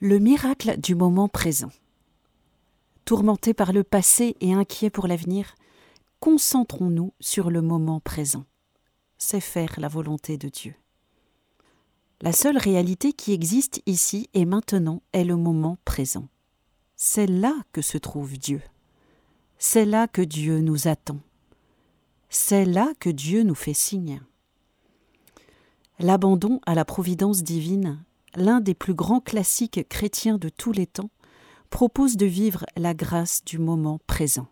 Le miracle du moment présent. Tourmentés par le passé et inquiets pour l'avenir, concentrons-nous sur le moment présent. C'est faire la volonté de Dieu. La seule réalité qui existe ici et maintenant est le moment présent. C'est là que se trouve Dieu. C'est là que Dieu nous attend. C'est là que Dieu nous fait signe. L'abandon à la providence divine l'un des plus grands classiques chrétiens de tous les temps, propose de vivre la grâce du moment présent.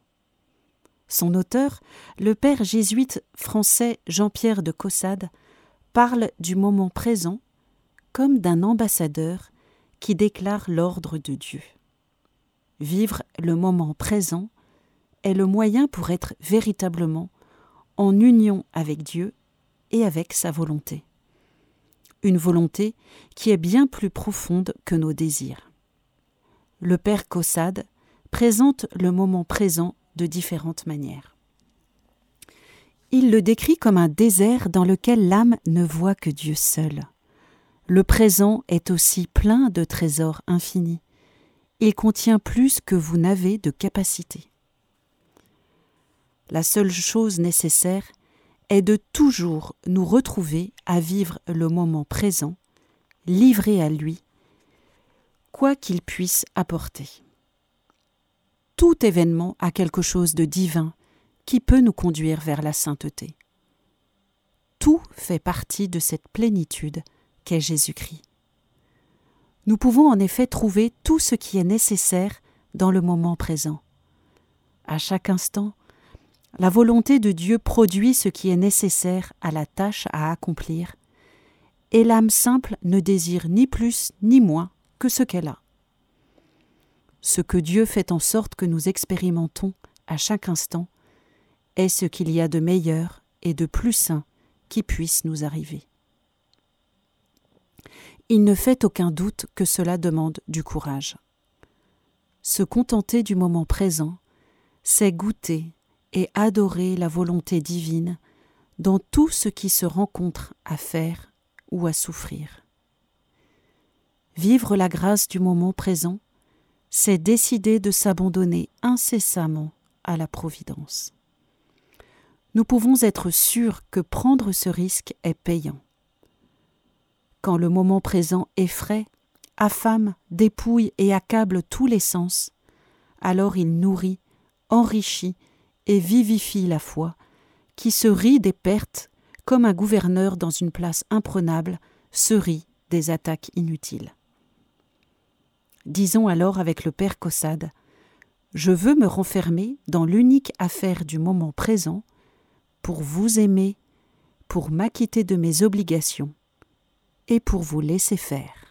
Son auteur, le père jésuite français Jean-Pierre de Caussade, parle du moment présent comme d'un ambassadeur qui déclare l'ordre de Dieu. Vivre le moment présent est le moyen pour être véritablement en union avec Dieu et avec sa volonté une volonté qui est bien plus profonde que nos désirs. Le père Caussade présente le moment présent de différentes manières. Il le décrit comme un désert dans lequel l'âme ne voit que Dieu seul. Le présent est aussi plein de trésors infinis. Il contient plus que vous n'avez de capacité. La seule chose nécessaire est de toujours nous retrouver à vivre le moment présent, livré à lui, quoi qu'il puisse apporter. Tout événement a quelque chose de divin qui peut nous conduire vers la sainteté. Tout fait partie de cette plénitude qu'est Jésus-Christ. Nous pouvons en effet trouver tout ce qui est nécessaire dans le moment présent. À chaque instant, la volonté de Dieu produit ce qui est nécessaire à la tâche à accomplir, et l'âme simple ne désire ni plus ni moins que ce qu'elle a. Ce que Dieu fait en sorte que nous expérimentons à chaque instant est ce qu'il y a de meilleur et de plus sain qui puisse nous arriver. Il ne fait aucun doute que cela demande du courage. Se contenter du moment présent, c'est goûter et adorer la volonté divine dans tout ce qui se rencontre à faire ou à souffrir. Vivre la grâce du moment présent, c'est décider de s'abandonner incessamment à la Providence. Nous pouvons être sûrs que prendre ce risque est payant. Quand le moment présent effraie, affame, dépouille et accable tous les sens, alors il nourrit, enrichit et vivifie la foi, qui se rit des pertes comme un gouverneur dans une place imprenable se rit des attaques inutiles. Disons alors avec le père Caussade Je veux me renfermer dans l'unique affaire du moment présent pour vous aimer, pour m'acquitter de mes obligations et pour vous laisser faire.